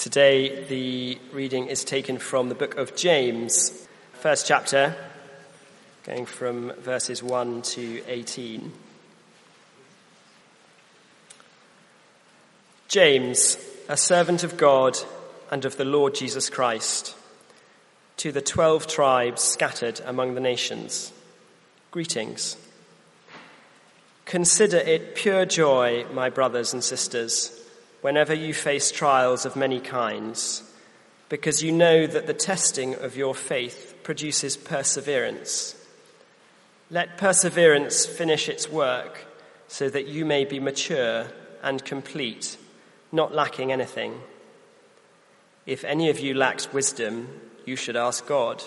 Today, the reading is taken from the book of James, first chapter, going from verses 1 to 18. James, a servant of God and of the Lord Jesus Christ, to the twelve tribes scattered among the nations, greetings. Consider it pure joy, my brothers and sisters whenever you face trials of many kinds, because you know that the testing of your faith produces perseverance. Let perseverance finish its work so that you may be mature and complete, not lacking anything. If any of you lacks wisdom, you should ask God,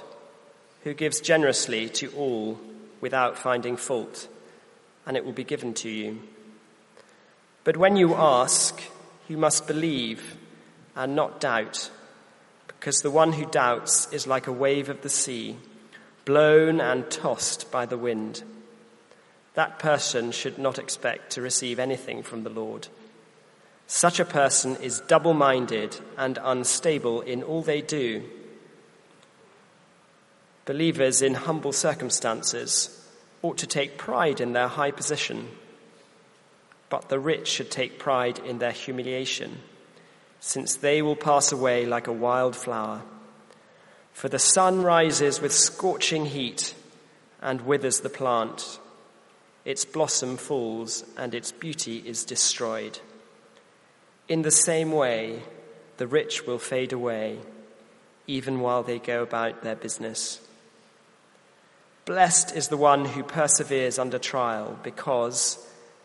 who gives generously to all without finding fault, and it will be given to you. But when you ask, you must believe and not doubt, because the one who doubts is like a wave of the sea, blown and tossed by the wind. That person should not expect to receive anything from the Lord. Such a person is double minded and unstable in all they do. Believers in humble circumstances ought to take pride in their high position but the rich should take pride in their humiliation, since they will pass away like a wild flower. For the sun rises with scorching heat and withers the plant. Its blossom falls and its beauty is destroyed. In the same way, the rich will fade away, even while they go about their business. Blessed is the one who perseveres under trial, because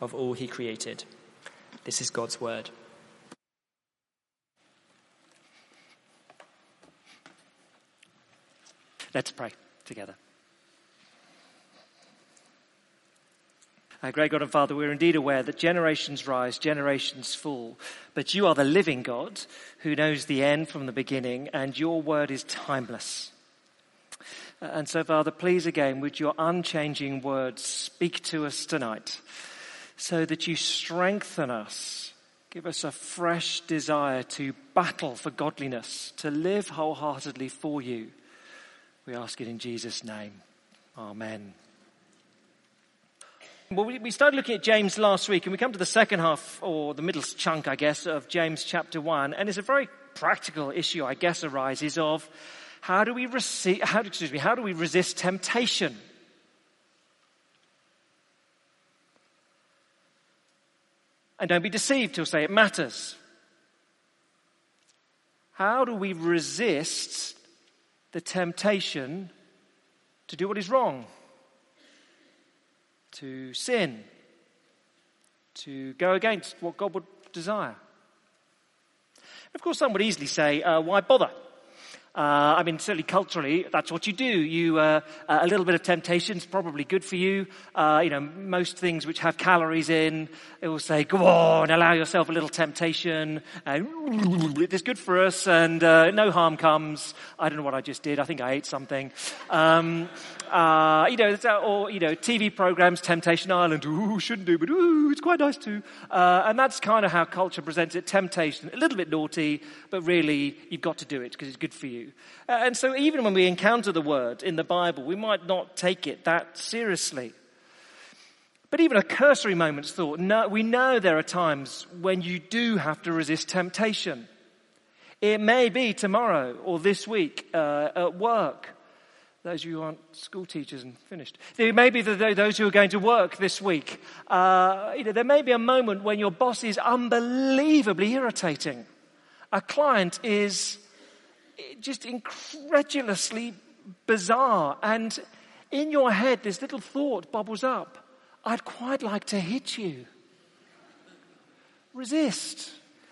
of all he created. This is God's word. Let's pray together. Our great God and Father, we're indeed aware that generations rise, generations fall, but you are the living God who knows the end from the beginning, and your word is timeless. Uh, and so, Father, please again, would your unchanging words speak to us tonight? So that you strengthen us. Give us a fresh desire to battle for godliness, to live wholeheartedly for you. We ask it in Jesus' name. Amen. Well, we started looking at James last week, and we come to the second half, or the middle chunk, I guess, of James chapter 1. And it's a very practical issue, I guess, arises of how do we receive, how, excuse me, how do we resist temptation? And don't be deceived, he'll say it matters. How do we resist the temptation to do what is wrong? To sin? To go against what God would desire? Of course, some would easily say, uh, why bother? Uh, I mean, certainly culturally, that's what you do. You, uh, a little bit of temptation is probably good for you. Uh, you know, most things which have calories in, it will say, go on, allow yourself a little temptation. it's good for us and uh, no harm comes. I don't know what I just did. I think I ate something. Um, uh, you know, or, you know, TV programs, Temptation Island, ooh, shouldn't do, but ooh, it's quite nice too. Uh, and that's kind of how culture presents it. Temptation, a little bit naughty, but really, you've got to do it because it's good for you. And so even when we encounter the word in the Bible, we might not take it that seriously. But even a cursory moment's thought, no, we know there are times when you do have to resist temptation. It may be tomorrow or this week uh, at work. Those of you who aren't school teachers and finished. It may be those who are going to work this week. Uh, you know, there may be a moment when your boss is unbelievably irritating. A client is just incredulously bizarre. And in your head, this little thought bubbles up I'd quite like to hit you. Resist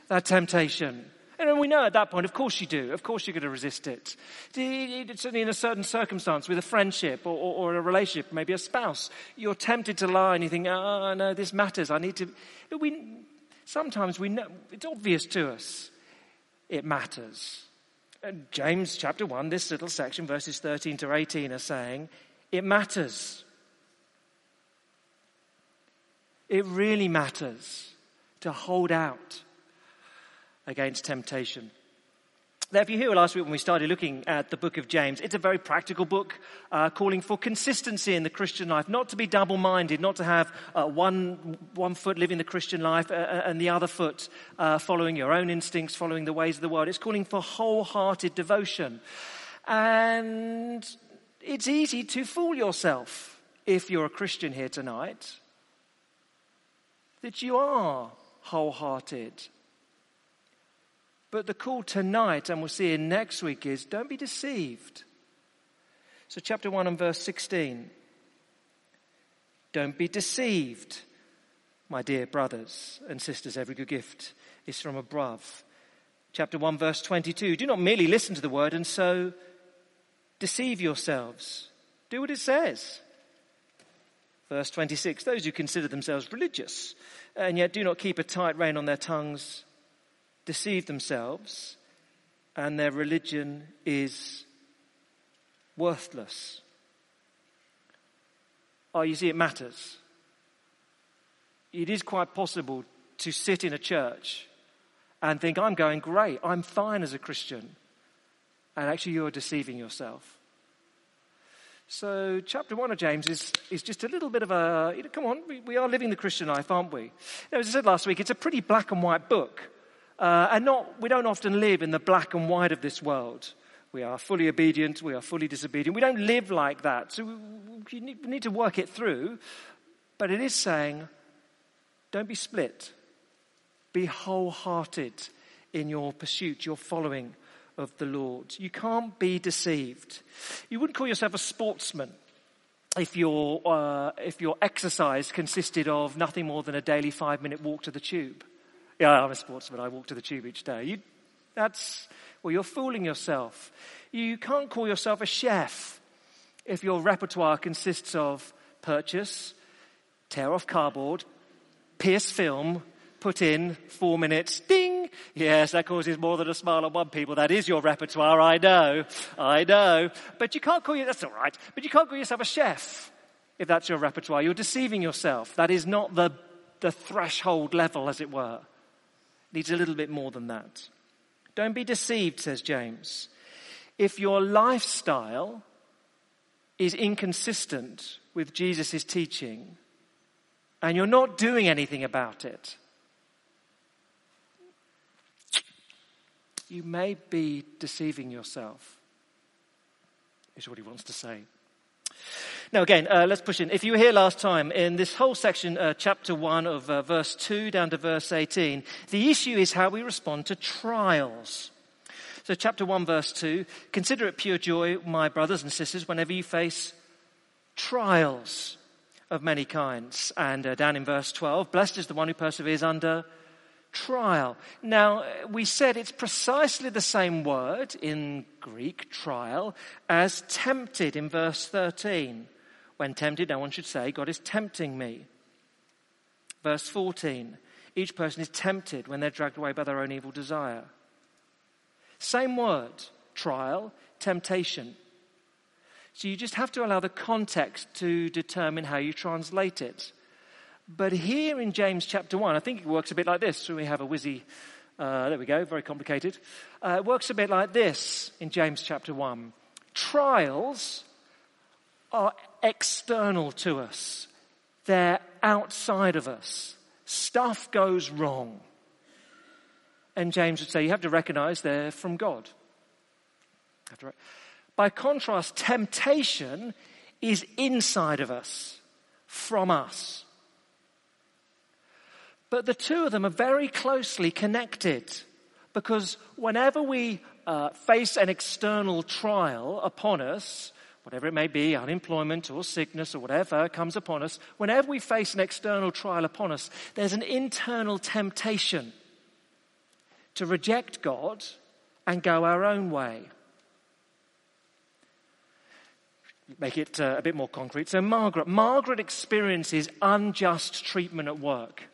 that temptation. And we know at that point, of course you do. Of course you're going to resist it. Certainly in a certain circumstance, with a friendship or, or, or, a relationship, maybe a spouse, you're tempted to lie and you think, oh, no, this matters. I need to. But we, sometimes we know, it's obvious to us it matters. James chapter 1, this little section, verses 13 to 18, are saying, it matters. It really matters to hold out against temptation. Now, if you hear last week when we started looking at the book of James, it's a very practical book uh, calling for consistency in the Christian life, not to be double minded, not to have uh, one, one foot living the Christian life uh, uh, and the other foot uh, following your own instincts, following the ways of the world. It's calling for wholehearted devotion. And it's easy to fool yourself if you're a Christian here tonight that you are wholehearted but the call tonight, and we'll see in next week, is don't be deceived. So, chapter 1 and verse 16. Don't be deceived, my dear brothers and sisters. Every good gift is from above. Chapter 1, verse 22. Do not merely listen to the word and so deceive yourselves. Do what it says. Verse 26. Those who consider themselves religious and yet do not keep a tight rein on their tongues deceive themselves and their religion is worthless. Oh, you see, it matters. It is quite possible to sit in a church and think, I'm going great, I'm fine as a Christian. And actually, you're deceiving yourself. So, chapter one of James is, is just a little bit of a, you know, come on, we, we are living the Christian life, aren't we? You know, as I said last week, it's a pretty black and white book. Uh, and not, we don't often live in the black and white of this world. We are fully obedient, we are fully disobedient. We don't live like that. So we, we need to work it through. But it is saying, don't be split. Be wholehearted in your pursuit, your following of the Lord. You can't be deceived. You wouldn't call yourself a sportsman if your, uh, if your exercise consisted of nothing more than a daily five minute walk to the tube. Yeah, I'm a sportsman. I walk to the tube each day. You, that's, well, you're fooling yourself. You can't call yourself a chef if your repertoire consists of purchase, tear off cardboard, pierce film, put in four minutes, ding. Yes, that causes more than a smile on one people. That is your repertoire. I know. I know. But you can't call you, that's all right. But you can't call yourself a chef if that's your repertoire. You're deceiving yourself. That is not the, the threshold level, as it were needs a little bit more than that. Don't be deceived, says James. If your lifestyle is inconsistent with Jesus' teaching and you're not doing anything about it, you may be deceiving yourself, is what he wants to say. Now, again, uh, let's push in. If you were here last time, in this whole section, uh, chapter 1 of uh, verse 2 down to verse 18, the issue is how we respond to trials. So, chapter 1, verse 2 Consider it pure joy, my brothers and sisters, whenever you face trials of many kinds. And uh, down in verse 12, blessed is the one who perseveres under trial. Now, we said it's precisely the same word in Greek, trial, as tempted in verse 13. When tempted, no one should say, God is tempting me. Verse 14 each person is tempted when they're dragged away by their own evil desire. Same word, trial, temptation. So you just have to allow the context to determine how you translate it. But here in James chapter 1, I think it works a bit like this. So we have a whizzy, uh, there we go, very complicated. Uh, it works a bit like this in James chapter 1. Trials are external to us, they're outside of us. Stuff goes wrong. And James would say you have to recognize they're from God. By contrast, temptation is inside of us, from us. But the two of them are very closely connected because whenever we uh, face an external trial upon us, whatever it may be, unemployment or sickness or whatever comes upon us, whenever we face an external trial upon us, there's an internal temptation to reject God and go our own way. Make it uh, a bit more concrete. So, Margaret, Margaret experiences unjust treatment at work.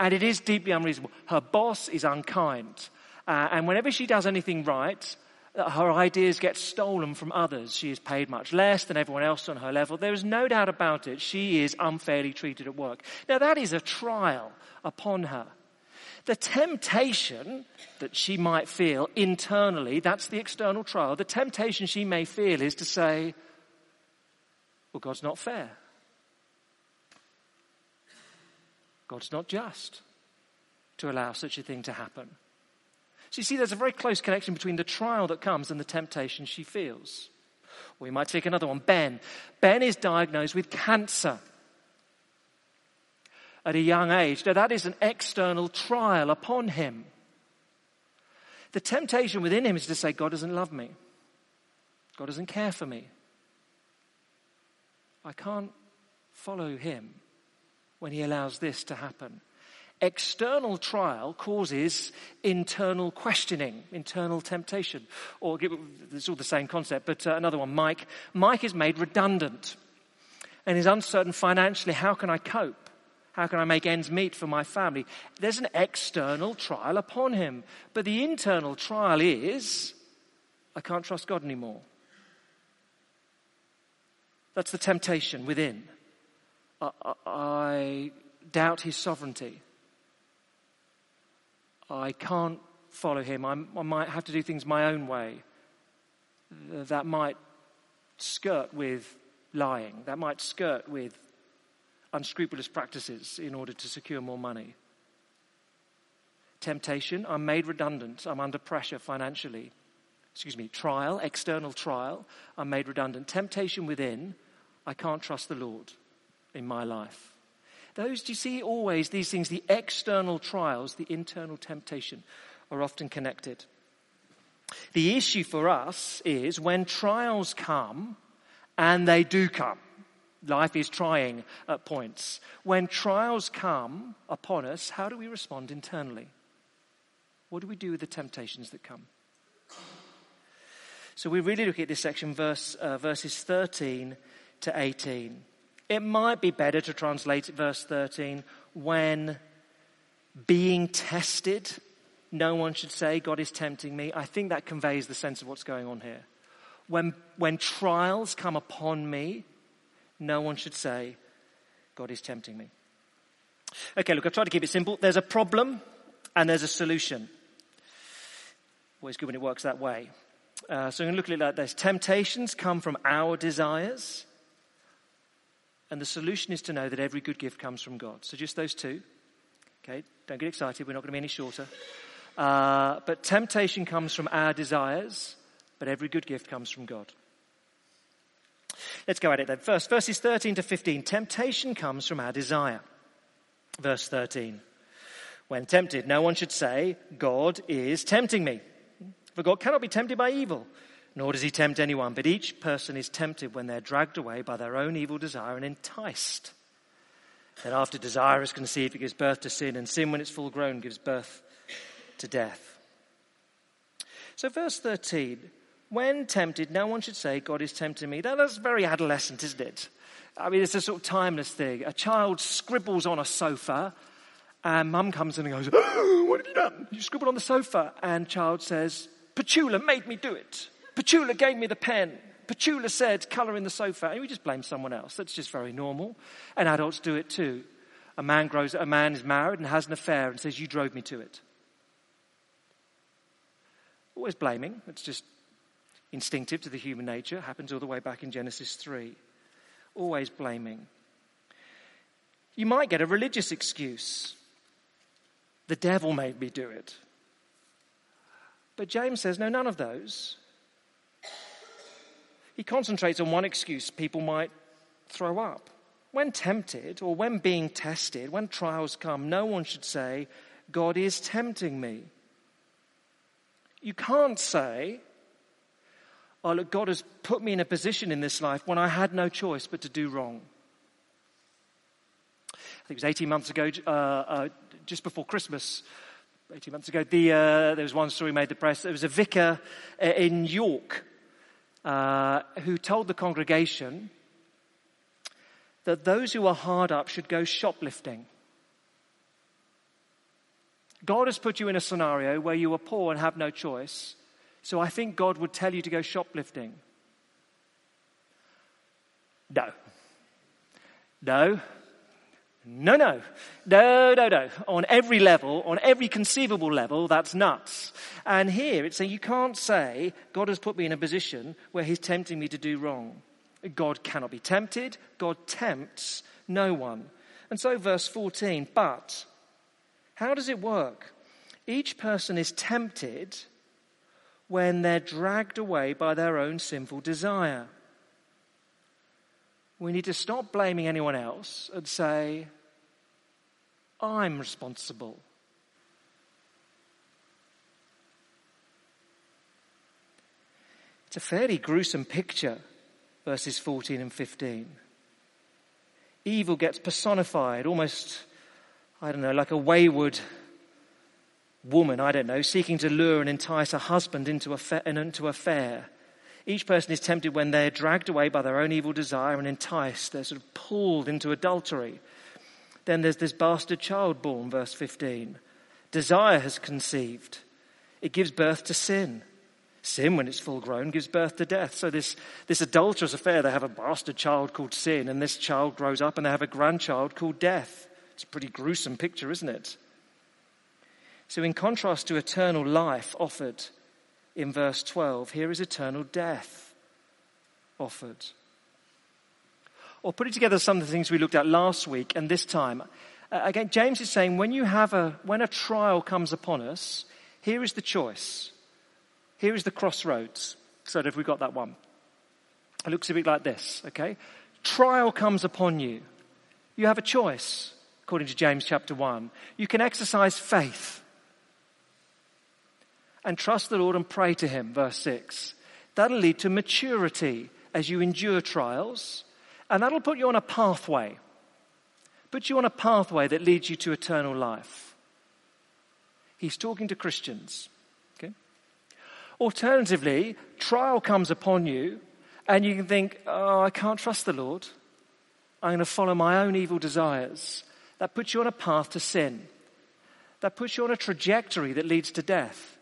And it is deeply unreasonable. Her boss is unkind. Uh, and whenever she does anything right, uh, her ideas get stolen from others. She is paid much less than everyone else on her level. There is no doubt about it. She is unfairly treated at work. Now, that is a trial upon her. The temptation that she might feel internally, that's the external trial. The temptation she may feel is to say, well, God's not fair. God's not just to allow such a thing to happen. So you see, there's a very close connection between the trial that comes and the temptation she feels. We might take another one Ben. Ben is diagnosed with cancer at a young age. Now, that is an external trial upon him. The temptation within him is to say, God doesn't love me. God doesn't care for me. I can't follow him when he allows this to happen. External trial causes internal questioning, internal temptation. Or it's all the same concept, but uh, another one, Mike. Mike is made redundant and is uncertain financially. How can I cope? How can I make ends meet for my family? There's an external trial upon him. But the internal trial is I can't trust God anymore. That's the temptation within. I, I doubt his sovereignty. I can't follow him. I'm, i might have to do things my own way. That might skirt with lying. That might skirt with unscrupulous practices in order to secure more money. Temptation, I'm made redundant. I'm under pressure financially. Excuse me, trial, external trial, I'm made redundant. Temptation within, I can't trust the Lord in my life. Those, do you see, always these things, the external trials, the internal temptation, are often connected. The issue for us is when trials come, and they do come. Life is trying at points. When trials come upon us, how do we respond internally? What do we do with the temptations that come? So we really look at this section, verse, uh, verses 13 to 18. It might be better to translate verse 13 when being tested, no one should say, God is tempting me. I think that conveys the sense of what's going on here. When, when trials come upon me, no one should say, God is tempting me. Okay, look, I've tried to keep it simple. There's a problem and there's a solution. Always good when it works that way. Uh, so I'm going to look at it like this Temptations come from our desires, and the solution is to know that every good gift comes from God. So just those two. Okay, don't get excited, we're not going to be any shorter. Uh, but temptation comes from our desires, but every good gift comes from God. Let's go at it then. First, verses 13 to 15. Temptation comes from our desire. Verse 13. When tempted, no one should say, God is tempting me. For God cannot be tempted by evil, nor does he tempt anyone, but each person is tempted when they're dragged away by their own evil desire and enticed. Then after desire is conceived, it gives birth to sin, and sin, when it's full grown, gives birth to death. So, verse 13 when tempted, no one should say, God is tempting me. That's very adolescent, isn't it? I mean, it's a sort of timeless thing. A child scribbles on a sofa, and mum comes in and goes, oh, What have you done? You scribbled on the sofa. And child says, Petula made me do it. Petula gave me the pen. Petula said, colour in the sofa. And we just blame someone else. That's just very normal. And adults do it too. A man grows, a man is married and has an affair and says, you drove me to it. Always blaming. It's just instinctive to the human nature. It Happens all the way back in Genesis 3. Always blaming. You might get a religious excuse. The devil made me do it. But James says, no, none of those. He concentrates on one excuse people might throw up. When tempted or when being tested, when trials come, no one should say, God is tempting me. You can't say, Oh, look, God has put me in a position in this life when I had no choice but to do wrong. I think it was 18 months ago, uh, uh, just before Christmas, 18 months ago, the, uh, there was one story made the press. There was a vicar uh, in York uh, who told the congregation that those who are hard up should go shoplifting. God has put you in a scenario where you are poor and have no choice. So I think God would tell you to go shoplifting. No. No. No, no. No, no, no. On every level, on every conceivable level, that's nuts. And here it's saying you can't say, God has put me in a position where he's tempting me to do wrong. God cannot be tempted. God tempts no one. And so, verse 14, but how does it work? Each person is tempted when they're dragged away by their own sinful desire. We need to stop blaming anyone else and say, I'm responsible. It's a fairly gruesome picture, verses 14 and 15. Evil gets personified almost I don't know, like a wayward woman, I don't know, seeking to lure and entice a husband into a, into a fair. Each person is tempted when they're dragged away by their own evil desire and enticed. They're sort of pulled into adultery. Then there's this bastard child born, verse 15. Desire has conceived. It gives birth to sin. Sin, when it's full grown, gives birth to death. So this, this adulterous affair, they have a bastard child called sin, and this child grows up and they have a grandchild called death. It's a pretty gruesome picture, isn't it? So, in contrast to eternal life offered in verse 12, here is eternal death offered. Or putting together some of the things we looked at last week and this time. Uh, again, James is saying when you have a, when a trial comes upon us, here is the choice. Here is the crossroads. So, if we got that one? It looks a bit like this, okay? Trial comes upon you. You have a choice according to James chapter 1. You can exercise faith and trust the Lord and pray to Him, verse 6. That'll lead to maturity as you endure trials, and that'll put you on a pathway. Put you on a pathway that leads you to eternal life. He's talking to Christians. Okay? Alternatively, trial comes upon you, and you can think, oh, I can't trust the Lord. I'm going to follow my own evil desires that puts you on a path to sin. That puts you on a trajectory that leads to death.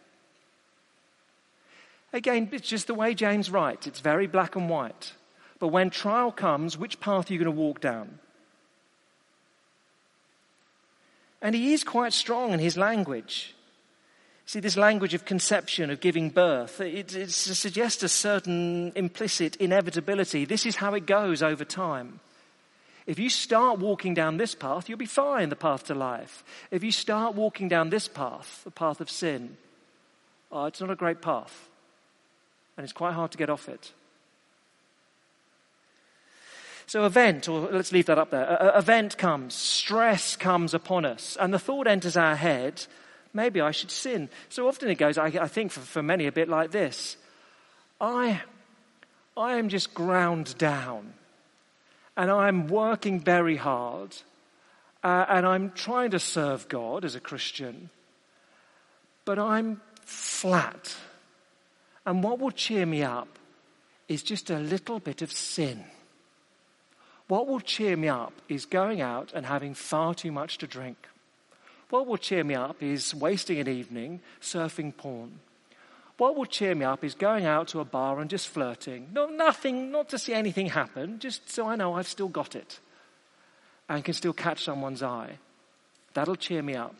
Again, it's just the way James writes. It's very black and white. But when trial comes, which path are you going to walk down? And he is quite strong in his language. See, this language of conception, of giving birth, it, it suggests a certain implicit inevitability. This is how it goes over time. If you start walking down this path, you'll be fine, the path to life. If you start walking down this path, the path of sin, oh, it's not a great path. And it's quite hard to get off it. So, event, or let's leave that up there. A, event comes, stress comes upon us, and the thought enters our head maybe I should sin. So often it goes, I, I think for, for many, a bit like this I, I am just ground down and I'm working very hard uh, and I'm trying to serve God as a Christian, but I'm flat. And what will cheer me up is just a little bit of sin. What will cheer me up is going out and having far too much to drink. What will cheer me up is wasting an evening surfing porn. What will cheer me up is going out to a bar and just flirting. No, nothing, not to see anything happen, just so I know I've still got it and can still catch someone's eye. That'll cheer me up.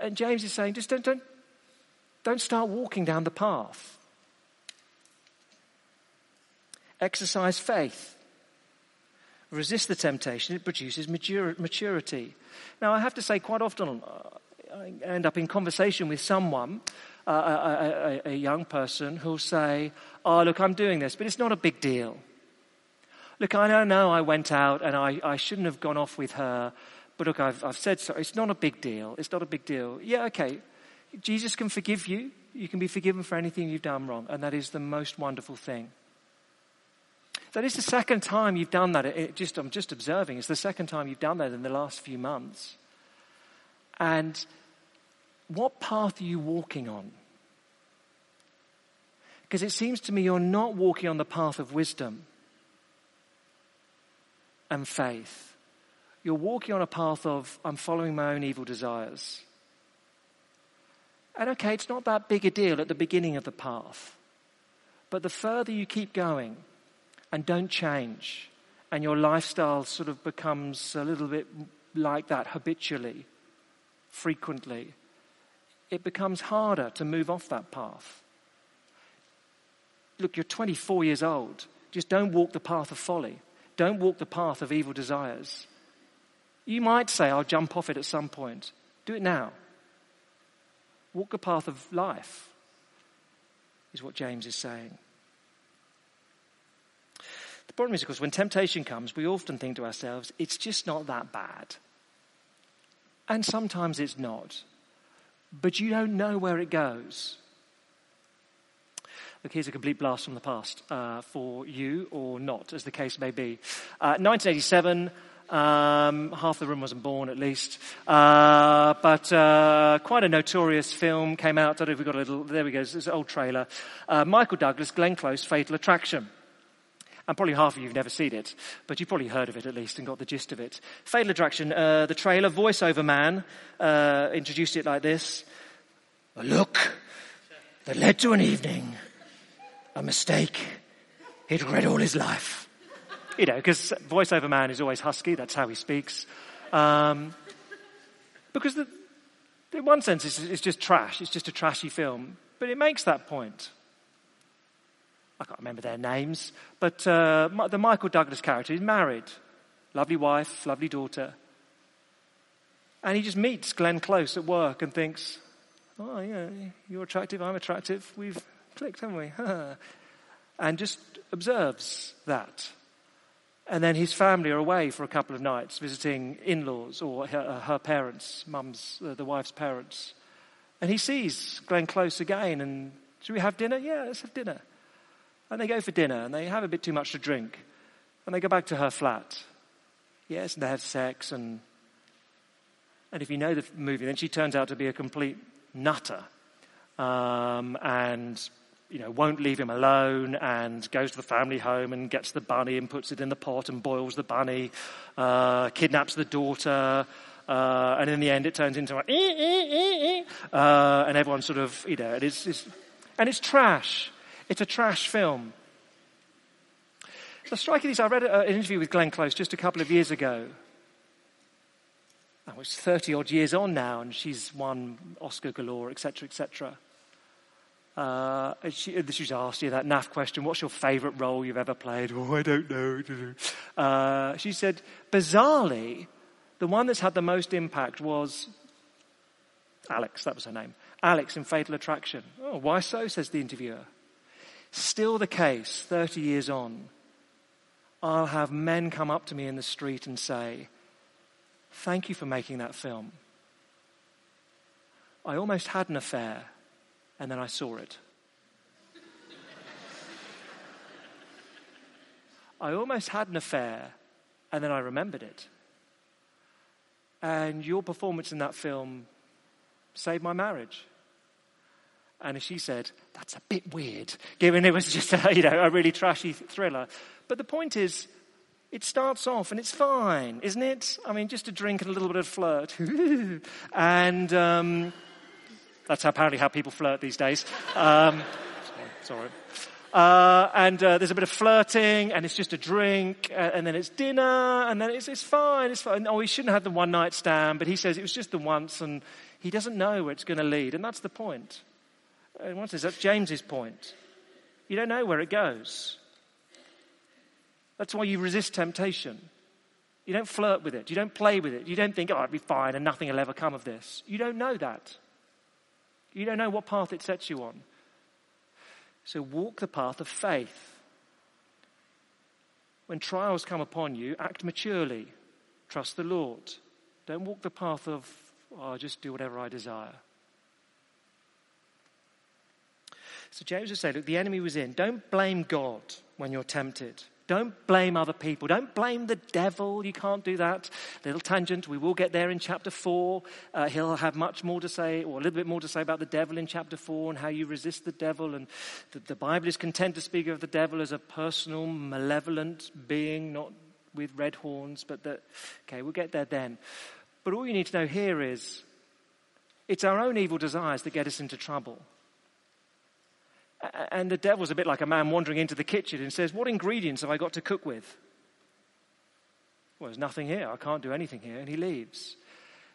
And James is saying, just don't, don't, don't start walking down the path. Exercise faith. resist the temptation, it produces maturity. Now, I have to say, quite often uh, I end up in conversation with someone, uh, a, a, a young person, who'll say, Oh, look, I'm doing this, but it's not a big deal. Look, I don't know I went out and I, I shouldn't have gone off with her, but look, I've, I've said so. It's not a big deal. It's not a big deal. Yeah, okay. Jesus can forgive you. You can be forgiven for anything you've done wrong, and that is the most wonderful thing. That is the second time you've done that. It just, I'm just observing. It's the second time you've done that in the last few months. And what path are you walking on? Because it seems to me you're not walking on the path of wisdom and faith. You're walking on a path of, I'm following my own evil desires. And okay, it's not that big a deal at the beginning of the path. But the further you keep going and don't change, and your lifestyle sort of becomes a little bit like that habitually, frequently, it becomes harder to move off that path. Look, you're 24 years old. Just don't walk the path of folly. Don't walk the path of evil desires. You might say, I'll jump off it at some point. Do it now. Walk the path of life, is what James is saying. The problem is, of course, when temptation comes, we often think to ourselves, it's just not that bad. And sometimes it's not. But you don't know where it goes. Look, here's a complete blast from the past uh, for you or not, as the case may be. Uh, 1987, um, half the room wasn't born, at least. Uh, but uh, quite a notorious film came out. I don't know if we got a little. There we go. It's an old trailer. Uh, Michael Douglas, Glenn Close, Fatal Attraction. And probably half of you have never seen it, but you've probably heard of it at least and got the gist of it. Fatal Attraction, uh, the trailer, voiceover man, uh, introduced it like this. A look that led to an evening. A mistake he'd read all his life you know, because voiceover man is always husky. That's how he speaks. Um, because the, in one sense, it's, it's just trash. It's just a trashy film. But it makes that point. I can't remember their names, but uh, the Michael Douglas character is married. Lovely wife, lovely daughter. And he just meets Glenn Close at work and thinks, oh, yeah, you're attractive, I'm attractive. We've clicked, haven't we? and just observes that. And then his family are away for a couple of nights visiting in laws or her, uh, her parents, mum's, uh, the wife's parents. And he sees Glenn Close again and, should we have dinner? Yeah, let's have dinner. And they go for dinner and they have a bit too much to drink. And they go back to her flat. Yes, and they have sex and, and if you know the movie, then she turns out to be a complete nutter. Um, and you know, won't leave him alone and goes to the family home and gets the bunny and puts it in the pot and boils the bunny, uh, kidnaps the daughter, uh, and in the end it turns into a, uh, and everyone sort of, you know, it is, it's, and it's trash. It's a trash film. The striking is, I read an interview with Glenn Close just a couple of years ago. Oh, it's 30 odd years on now, and she's won Oscar galore, etc., etc. Uh, she, she was asked you that naff question, what's your favourite role you've ever played? Oh, I don't know. Uh, she said, bizarrely, the one that's had the most impact was Alex, that was her name. Alex in Fatal Attraction. Oh, why so, says the interviewer. Still the case, 30 years on. I'll have men come up to me in the street and say, Thank you for making that film. I almost had an affair and then I saw it. I almost had an affair, and then I remembered it. And your performance in that film saved my marriage. And she said, that's a bit weird, given it was just a, you know, a really trashy thriller. But the point is, it starts off and it's fine, isn't it? I mean, just a drink and a little bit of flirt. and, um, that's apparently how people flirt these days. Um, sorry. Uh, and uh, there's a bit of flirting, and it's just a drink, uh, and then it's dinner, and then it's, it's fine, it's fine. Oh, he shouldn't have the one night stand, but he says it was just the once, and he doesn't know where it's going to lead, and that's the point. And what is that? James's point. You don't know where it goes. That's why you resist temptation. You don't flirt with it. You don't play with it. You don't think, oh, it'll be fine and nothing will ever come of this. You don't know that. You don't know what path it sets you on. So walk the path of faith. When trials come upon you, act maturely. Trust the Lord. Don't walk the path of, oh, I'll just do whatever I desire. So James would say, look, the enemy was in. Don't blame God when you're tempted. Don't blame other people. Don't blame the devil. You can't do that. Little tangent. We will get there in chapter 4. Uh, he'll have much more to say, or a little bit more to say about the devil in chapter 4 and how you resist the devil. And the, the Bible is content to speak of the devil as a personal, malevolent being, not with red horns, but that, okay, we'll get there then. But all you need to know here is it's our own evil desires that get us into trouble. And the devil's a bit like a man wandering into the kitchen and says, What ingredients have I got to cook with? Well, there's nothing here. I can't do anything here. And he leaves.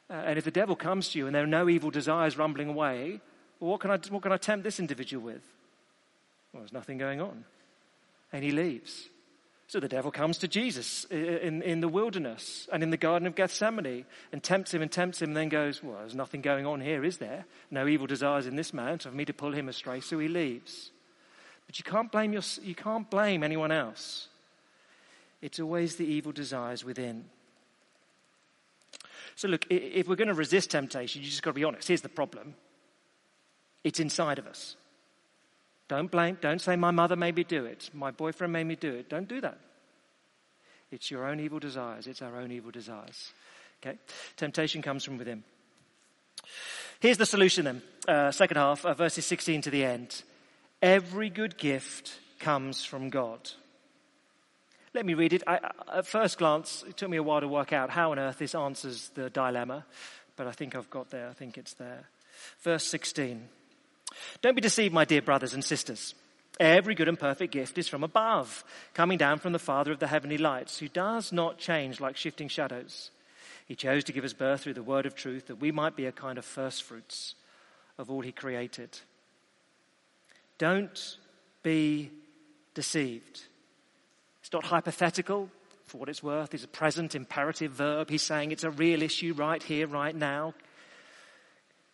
Uh, and if the devil comes to you and there are no evil desires rumbling away, well, what can I, what can I tempt this individual with? Well, there's nothing going on. And he leaves. So the devil comes to Jesus in, in the wilderness and in the Garden of Gethsemane and tempts him and tempts him and then goes, Well, there's nothing going on here, is there? No evil desires in this man, for me to pull him astray, so he leaves. But you can't blame, your, you can't blame anyone else. It's always the evil desires within. So, look, if we're going to resist temptation, you just got to be honest. Here's the problem it's inside of us. Don't blame, don't say, my mother made me do it, my boyfriend made me do it. Don't do that. It's your own evil desires. It's our own evil desires. Okay? Temptation comes from within. Here's the solution then. Uh, second half, uh, verses 16 to the end. Every good gift comes from God. Let me read it. I, at first glance, it took me a while to work out how on earth this answers the dilemma, but I think I've got there. I think it's there. Verse 16. Don't be deceived, my dear brothers and sisters. Every good and perfect gift is from above, coming down from the Father of the heavenly lights, who does not change like shifting shadows. He chose to give us birth through the word of truth that we might be a kind of first fruits of all he created. Don't be deceived. It's not hypothetical, for what it's worth. It's a present imperative verb. He's saying it's a real issue right here, right now.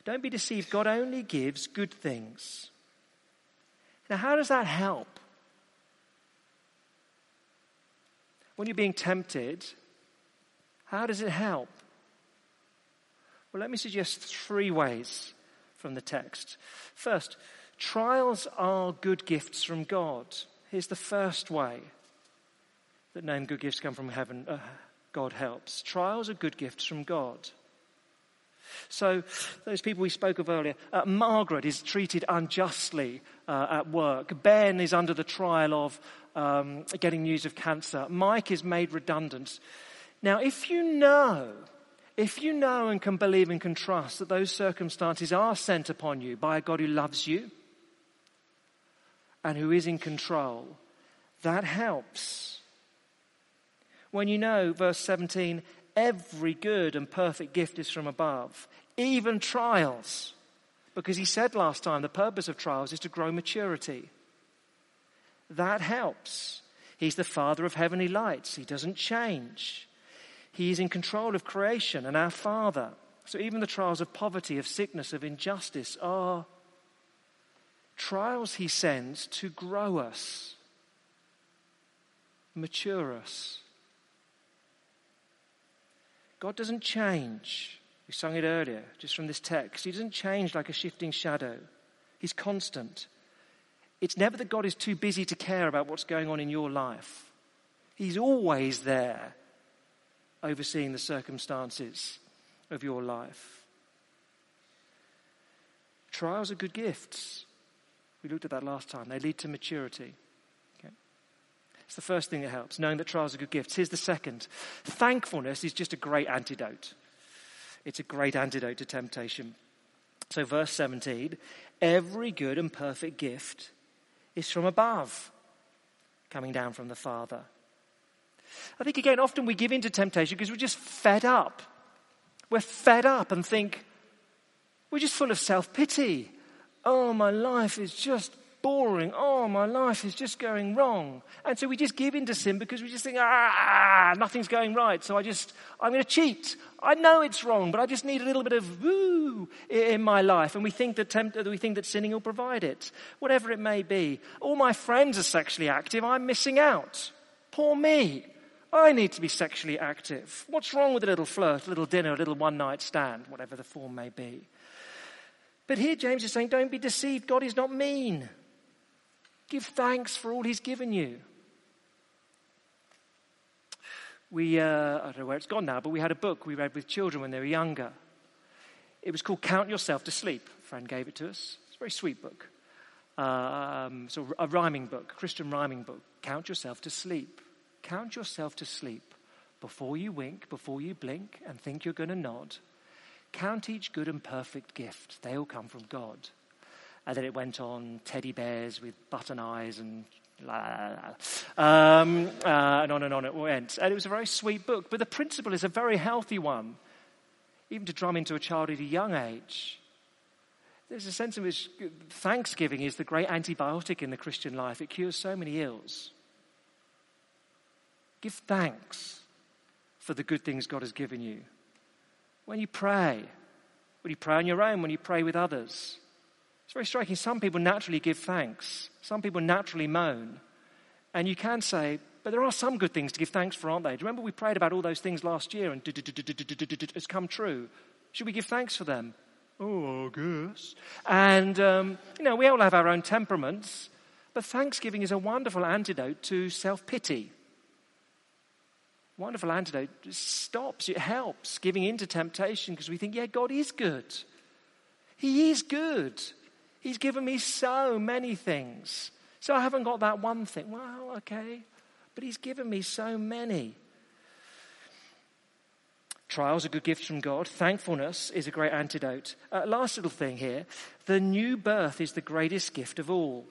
Don't be deceived. God only gives good things. Now, how does that help? When you're being tempted, how does it help? Well, let me suggest three ways from the text. First, trials are good gifts from God. Here's the first way that knowing good gifts come from heaven, uh, God helps. Trials are good gifts from God. So, those people we spoke of earlier, uh, Margaret is treated unjustly uh, at work. Ben is under the trial of um, getting news of cancer. Mike is made redundant. Now, if you know, if you know and can believe and can trust that those circumstances are sent upon you by a God who loves you and who is in control, that helps. When you know, verse 17, every good and perfect gift is from above, even trials. Because he said last time the purpose of trials is to grow maturity. That helps. He's the Father of heavenly lights. He doesn't change. He is in control of creation and our Father. So even the trials of poverty, of sickness, of injustice are trials he sends to grow us, mature us. God doesn't change. We sung it earlier, just from this text. He doesn't change like a shifting shadow, He's constant. It's never that God is too busy to care about what's going on in your life. He's always there, overseeing the circumstances of your life. Trials are good gifts. We looked at that last time. They lead to maturity. It's the first thing that helps, knowing that trials are good gifts. Here's the second thankfulness is just a great antidote. It's a great antidote to temptation. So, verse 17 every good and perfect gift is from above, coming down from the Father. I think, again, often we give in to temptation because we're just fed up. We're fed up and think, we're just full of self pity. Oh, my life is just boring. Oh, my life is just going wrong. And so we just give in to sin because we just think, ah, nothing's going right. So I just, I'm going to cheat. I know it's wrong, but I just need a little bit of woo in my life. And we think that, we think that sinning will provide it, whatever it may be. All my friends are sexually active. I'm missing out. Poor me. I need to be sexually active. What's wrong with a little flirt, a little dinner, a little one night stand, whatever the form may be? But here James is saying, don't be deceived. God is not mean. Give thanks for all he's given you. We, uh, I don't know where it's gone now, but we had a book we read with children when they were younger. It was called Count Yourself to Sleep. A friend gave it to us. It's a very sweet book. Um, so a rhyming book, Christian rhyming book. Count yourself to sleep. Count yourself to sleep before you wink, before you blink and think you're going to nod. Count each good and perfect gift. They all come from God. And then it went on teddy bears with button eyes and la, la, la. Um, uh, and on and on it went. And it was a very sweet book, but the principle is a very healthy one, even to drum into a child at a young age. There's a sense in which thanksgiving is the great antibiotic in the Christian life. It cures so many ills. Give thanks for the good things God has given you. When you pray, when you pray on your own, when you pray with others, it's very striking. Some people naturally give thanks, some people naturally moan. And you can say, but there are some good things to give thanks for, aren't there? Do you remember we prayed about all those things last year and it's come true? Should we give thanks for them? Oh, I guess. And, um, you know, we all have our own temperaments, but thanksgiving is a wonderful antidote to self pity. Wonderful antidote. It stops, it helps giving in to temptation because we think, yeah, God is good. He is good. He's given me so many things. So I haven't got that one thing. Well, okay. But He's given me so many. Trials are good gifts from God. Thankfulness is a great antidote. Uh, last little thing here the new birth is the greatest gift of all.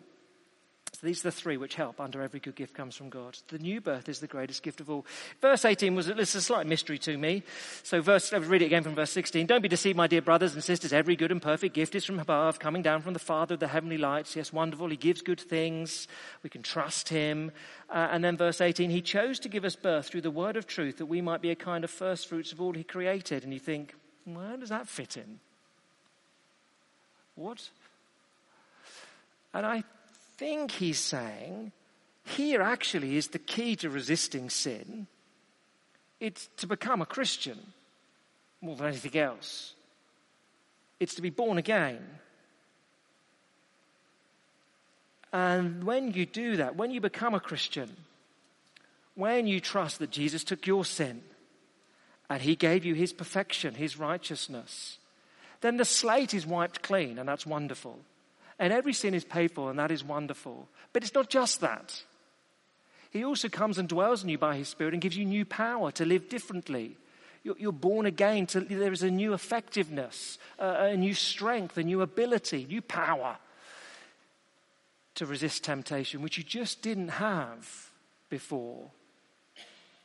So these are the three which help under every good gift comes from God. The new birth is the greatest gift of all. Verse 18 was a slight mystery to me. So verse, let's read it again from verse 16. Don't be deceived, my dear brothers and sisters. Every good and perfect gift is from above, coming down from the Father of the heavenly lights. Yes, wonderful. He gives good things. We can trust him. Uh, and then verse 18, he chose to give us birth through the word of truth that we might be a kind of first fruits of all he created. And you think, where does that fit in? What? And I think he's saying here actually is the key to resisting sin. It's to become a Christian more than anything else. It's to be born again. And when you do that, when you become a Christian, when you trust that Jesus took your sin and he gave you his perfection, his righteousness, then the slate is wiped clean, and that's wonderful. And every sin is paid for, and that is wonderful. But it's not just that. He also comes and dwells in you by His Spirit and gives you new power to live differently. You're, born again. To, there is a new effectiveness, a new strength, a new ability, new power to resist temptation, which you just didn't have before.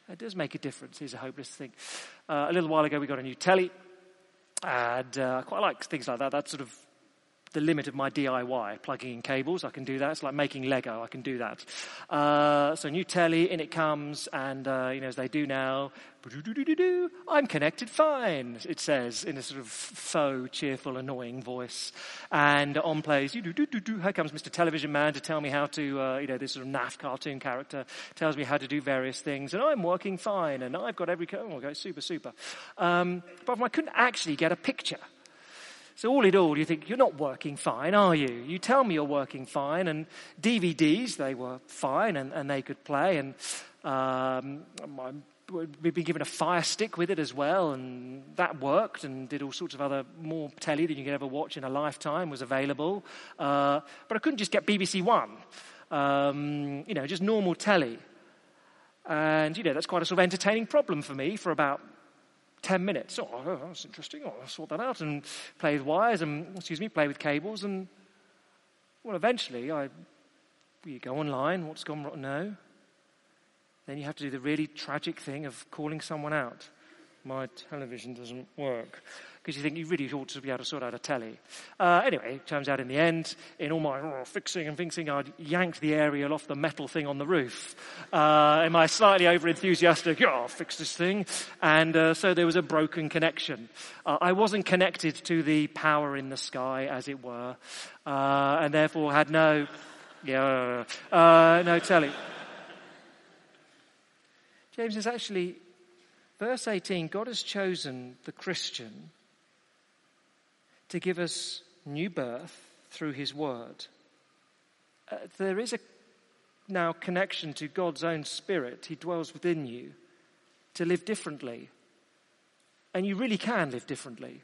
It does make a difference. It's a hopeless thing. Uh, a little while ago, we got a new telly, and uh, I quite like things like that. That sort of the limit of my DIY. Plugging in cables, I can do that. It's like making Lego, I can do that. Uh, so new telly, in it comes, and uh, you know as they do now, I'm connected fine. It says in a sort of faux, cheerful, annoying voice, and on plays. Here comes Mr. Television Man to tell me how to, uh, you know, this sort of naff cartoon character tells me how to do various things, and I'm working fine, and I've got every. Oh, okay, super, super. Um, but I couldn't actually get a picture so all in all, you think, you're not working fine, are you? You tell me you're working fine. And DVDs, they were fine and, and they could play. And um, we've been given a fire stick with it as well. And that worked and did all sorts of other more telly than you could ever watch in a lifetime was available. Uh, but I couldn't just get BBC One. Um, you know, just normal telly. And, you know, that's quite a sort of entertaining problem for me for about 10 minutes. Oh, oh, that's interesting. Oh, I'll sort that out and play with wires and, excuse me, play with cables. And, well, eventually, I, you go online, what's gone wrong? No. Then you have to do the really tragic thing of calling someone out. My television doesn't work. Because you think you really ought to be able to sort out a telly. Uh, anyway, it turns out in the end, in all my oh, fixing and fixing, I'd yanked the aerial off the metal thing on the roof. Uh, in my slightly over enthusiastic, oh, I'll fix this thing. And uh, so there was a broken connection. Uh, I wasn't connected to the power in the sky, as it were, uh, and therefore had no, yeah, uh, no telly. James is actually Verse 18 God has chosen the Christian to give us new birth through his word. Uh, there is a now connection to God's own spirit. He dwells within you to live differently. And you really can live differently.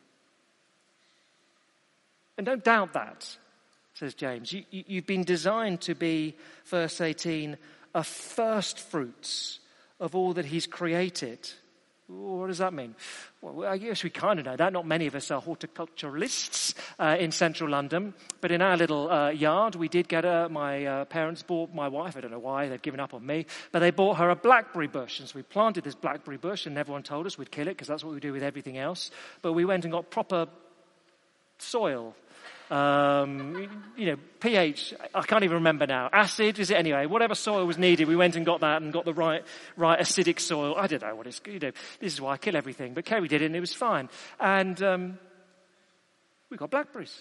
And don't doubt that, says James. You, you, been designed to be, verse 18, a first fruits of all that he's created. What does that mean? Well, I guess we kind of know that. Not many of us are horticulturalists uh, in central London, but in our little uh, yard, we did get a, my uh, parents bought my wife, I don't know why, they've given up on me, but they bought her a blackberry bush. And so we planted this blackberry bush, and everyone told us we'd kill it because that's what we do with everything else. But we went and got proper soil um, you know, pH, I can't even remember now. Acid, is it anyway? Whatever soil was needed, we went and got that and got the right, right acidic soil. I don't know what it's, you know, this is why I kill everything. But Kerry did it and it was fine. And, um, we got blackberries.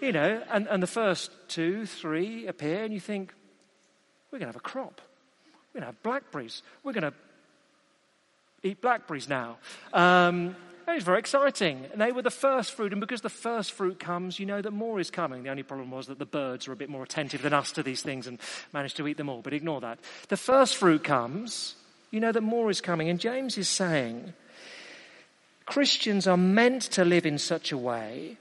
You know, and, and the first two, three appear and you think, we're going to have a crop. We're going to have blackberries. We're going to eat blackberries now. Um, it was very exciting. And they were the first fruit. And because the first fruit comes, you know that more is coming. The only problem was that the birds are a bit more attentive than us to these things and managed to eat them all. But ignore that. The first fruit comes, you know that more is coming. And James is saying Christians are meant to live in such a way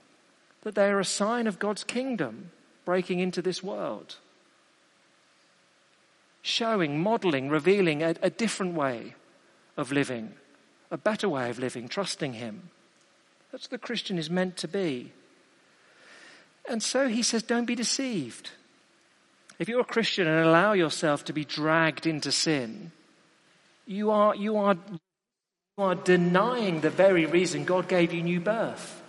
that they are a sign of God's kingdom breaking into this world. Showing, modeling, revealing a, a different way of living a better way of living, trusting Him. That's what the Christian is meant to be. And so he says, don't be deceived. If you're a Christian and allow yourself to be dragged into sin, you are, you are, you are denying the very reason God gave you new birth.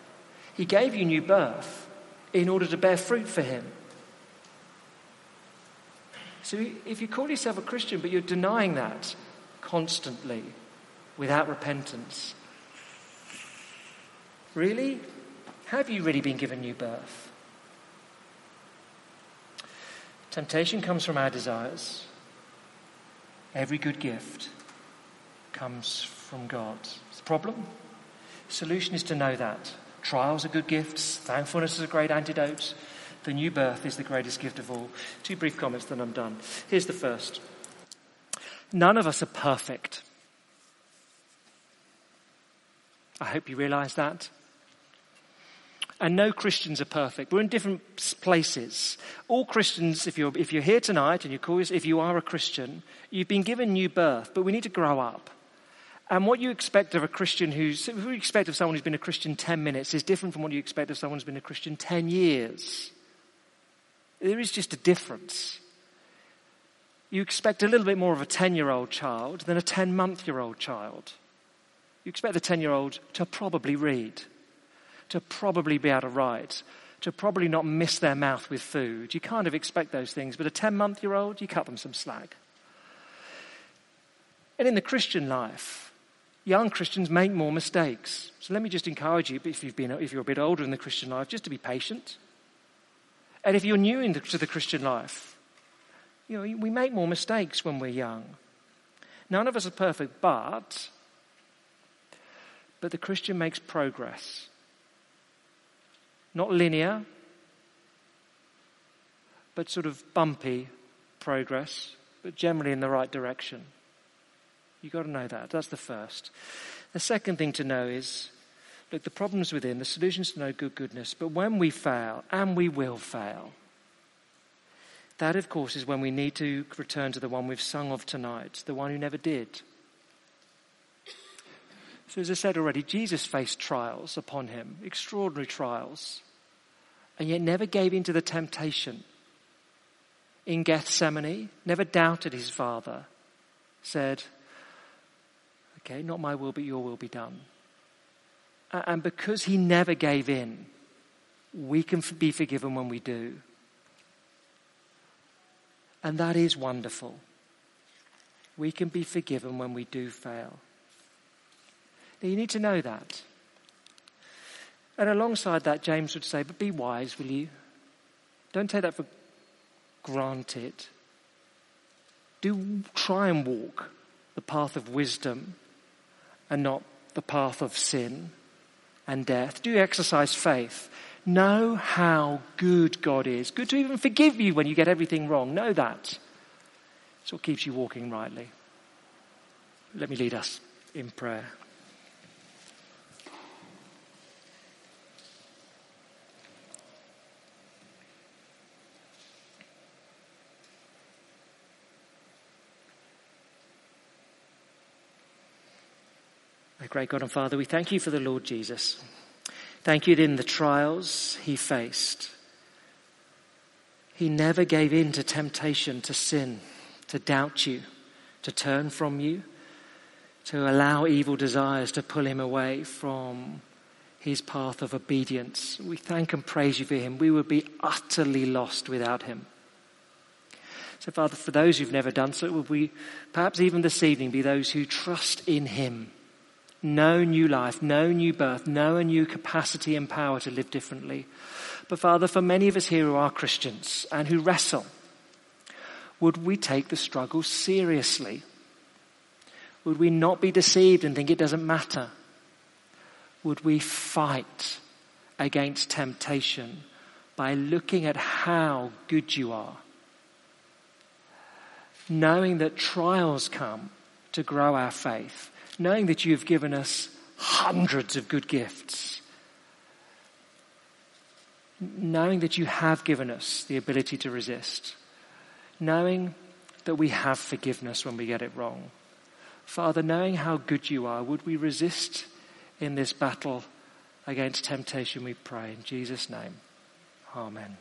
He gave you new birth in order to bear fruit for Him. So if you call yourself a Christian but you're denying that constantly, without repentance. Really? Have you really been given new birth? Temptation comes from our desires. Every good gift comes from God. It's the problem. Solution is to know that. Trials are good gifts. Thankfulness is a great antidote. The new birth is the greatest gift of all. Two brief comments, then I'm done. Here's the first. None of us are perfect. I hope you realize that. And no Christians are perfect. We're in different places. All Christians, if you're, if you're here tonight and you call if you are a Christian, you've been given new birth, but we need to grow up. And what you expect of a Christian who's, what you expect of someone who's been a Christian 10 minutes is different from what you expect of someone who's been a Christian 10 years. There is just a difference. You expect a little bit more of a 10 year old child than a 10 month year old child. You expect the 10 year old to probably read, to probably be able to write, to probably not miss their mouth with food. You kind of expect those things, but a 10 month year old, you cut them some slack. And in the Christian life, young Christians make more mistakes. So let me just encourage you, if, you've been, if you're a bit older in the Christian life, just to be patient. And if you're new the, to the Christian life, you know, we make more mistakes when we're young. None of us are perfect, but but the Christian makes progress. Not linear, but sort of bumpy progress, but generally in the right direction. You've got to know that. That's the first. The second thing to know is look, the problem's within, the solution's to know good goodness. But when we fail, and we will fail, that, of course, is when we need to return to the one we've sung of tonight, the one who never did. So, as I said already, Jesus faced trials upon him, extraordinary trials, and yet never gave in to the temptation. In Gethsemane, never doubted his Father, said, Okay, not my will, but your will be done. And because he never gave in, we can be forgiven when we do. And that is wonderful. We can be forgiven when we do fail. Now, you need to know that. And alongside that, James would say, but be wise, will you? Don't take that for granted. Do try and walk the path of wisdom and not the path of sin and death. Do exercise faith. Know how good God is. Good to even forgive you when you get everything wrong. Know that. It's what keeps you walking rightly. Let me lead us in prayer. Great God and Father, we thank you for the Lord Jesus. Thank you that in the trials he faced, he never gave in to temptation to sin, to doubt you, to turn from you, to allow evil desires to pull him away from his path of obedience. We thank and praise you for him. We would be utterly lost without him. So, Father, for those who've never done so, would we perhaps even this evening be those who trust in him no new life, no new birth, no new capacity and power to live differently. But Father, for many of us here who are Christians and who wrestle, would we take the struggle seriously? Would we not be deceived and think it doesn't matter? Would we fight against temptation by looking at how good you are? Knowing that trials come to grow our faith knowing that you've given us hundreds of good gifts, knowing that you have given us the ability to resist, knowing that we have forgiveness when we get it wrong. Father, knowing how good you are, would we resist in this battle against temptation, we pray. In Jesus' name, amen.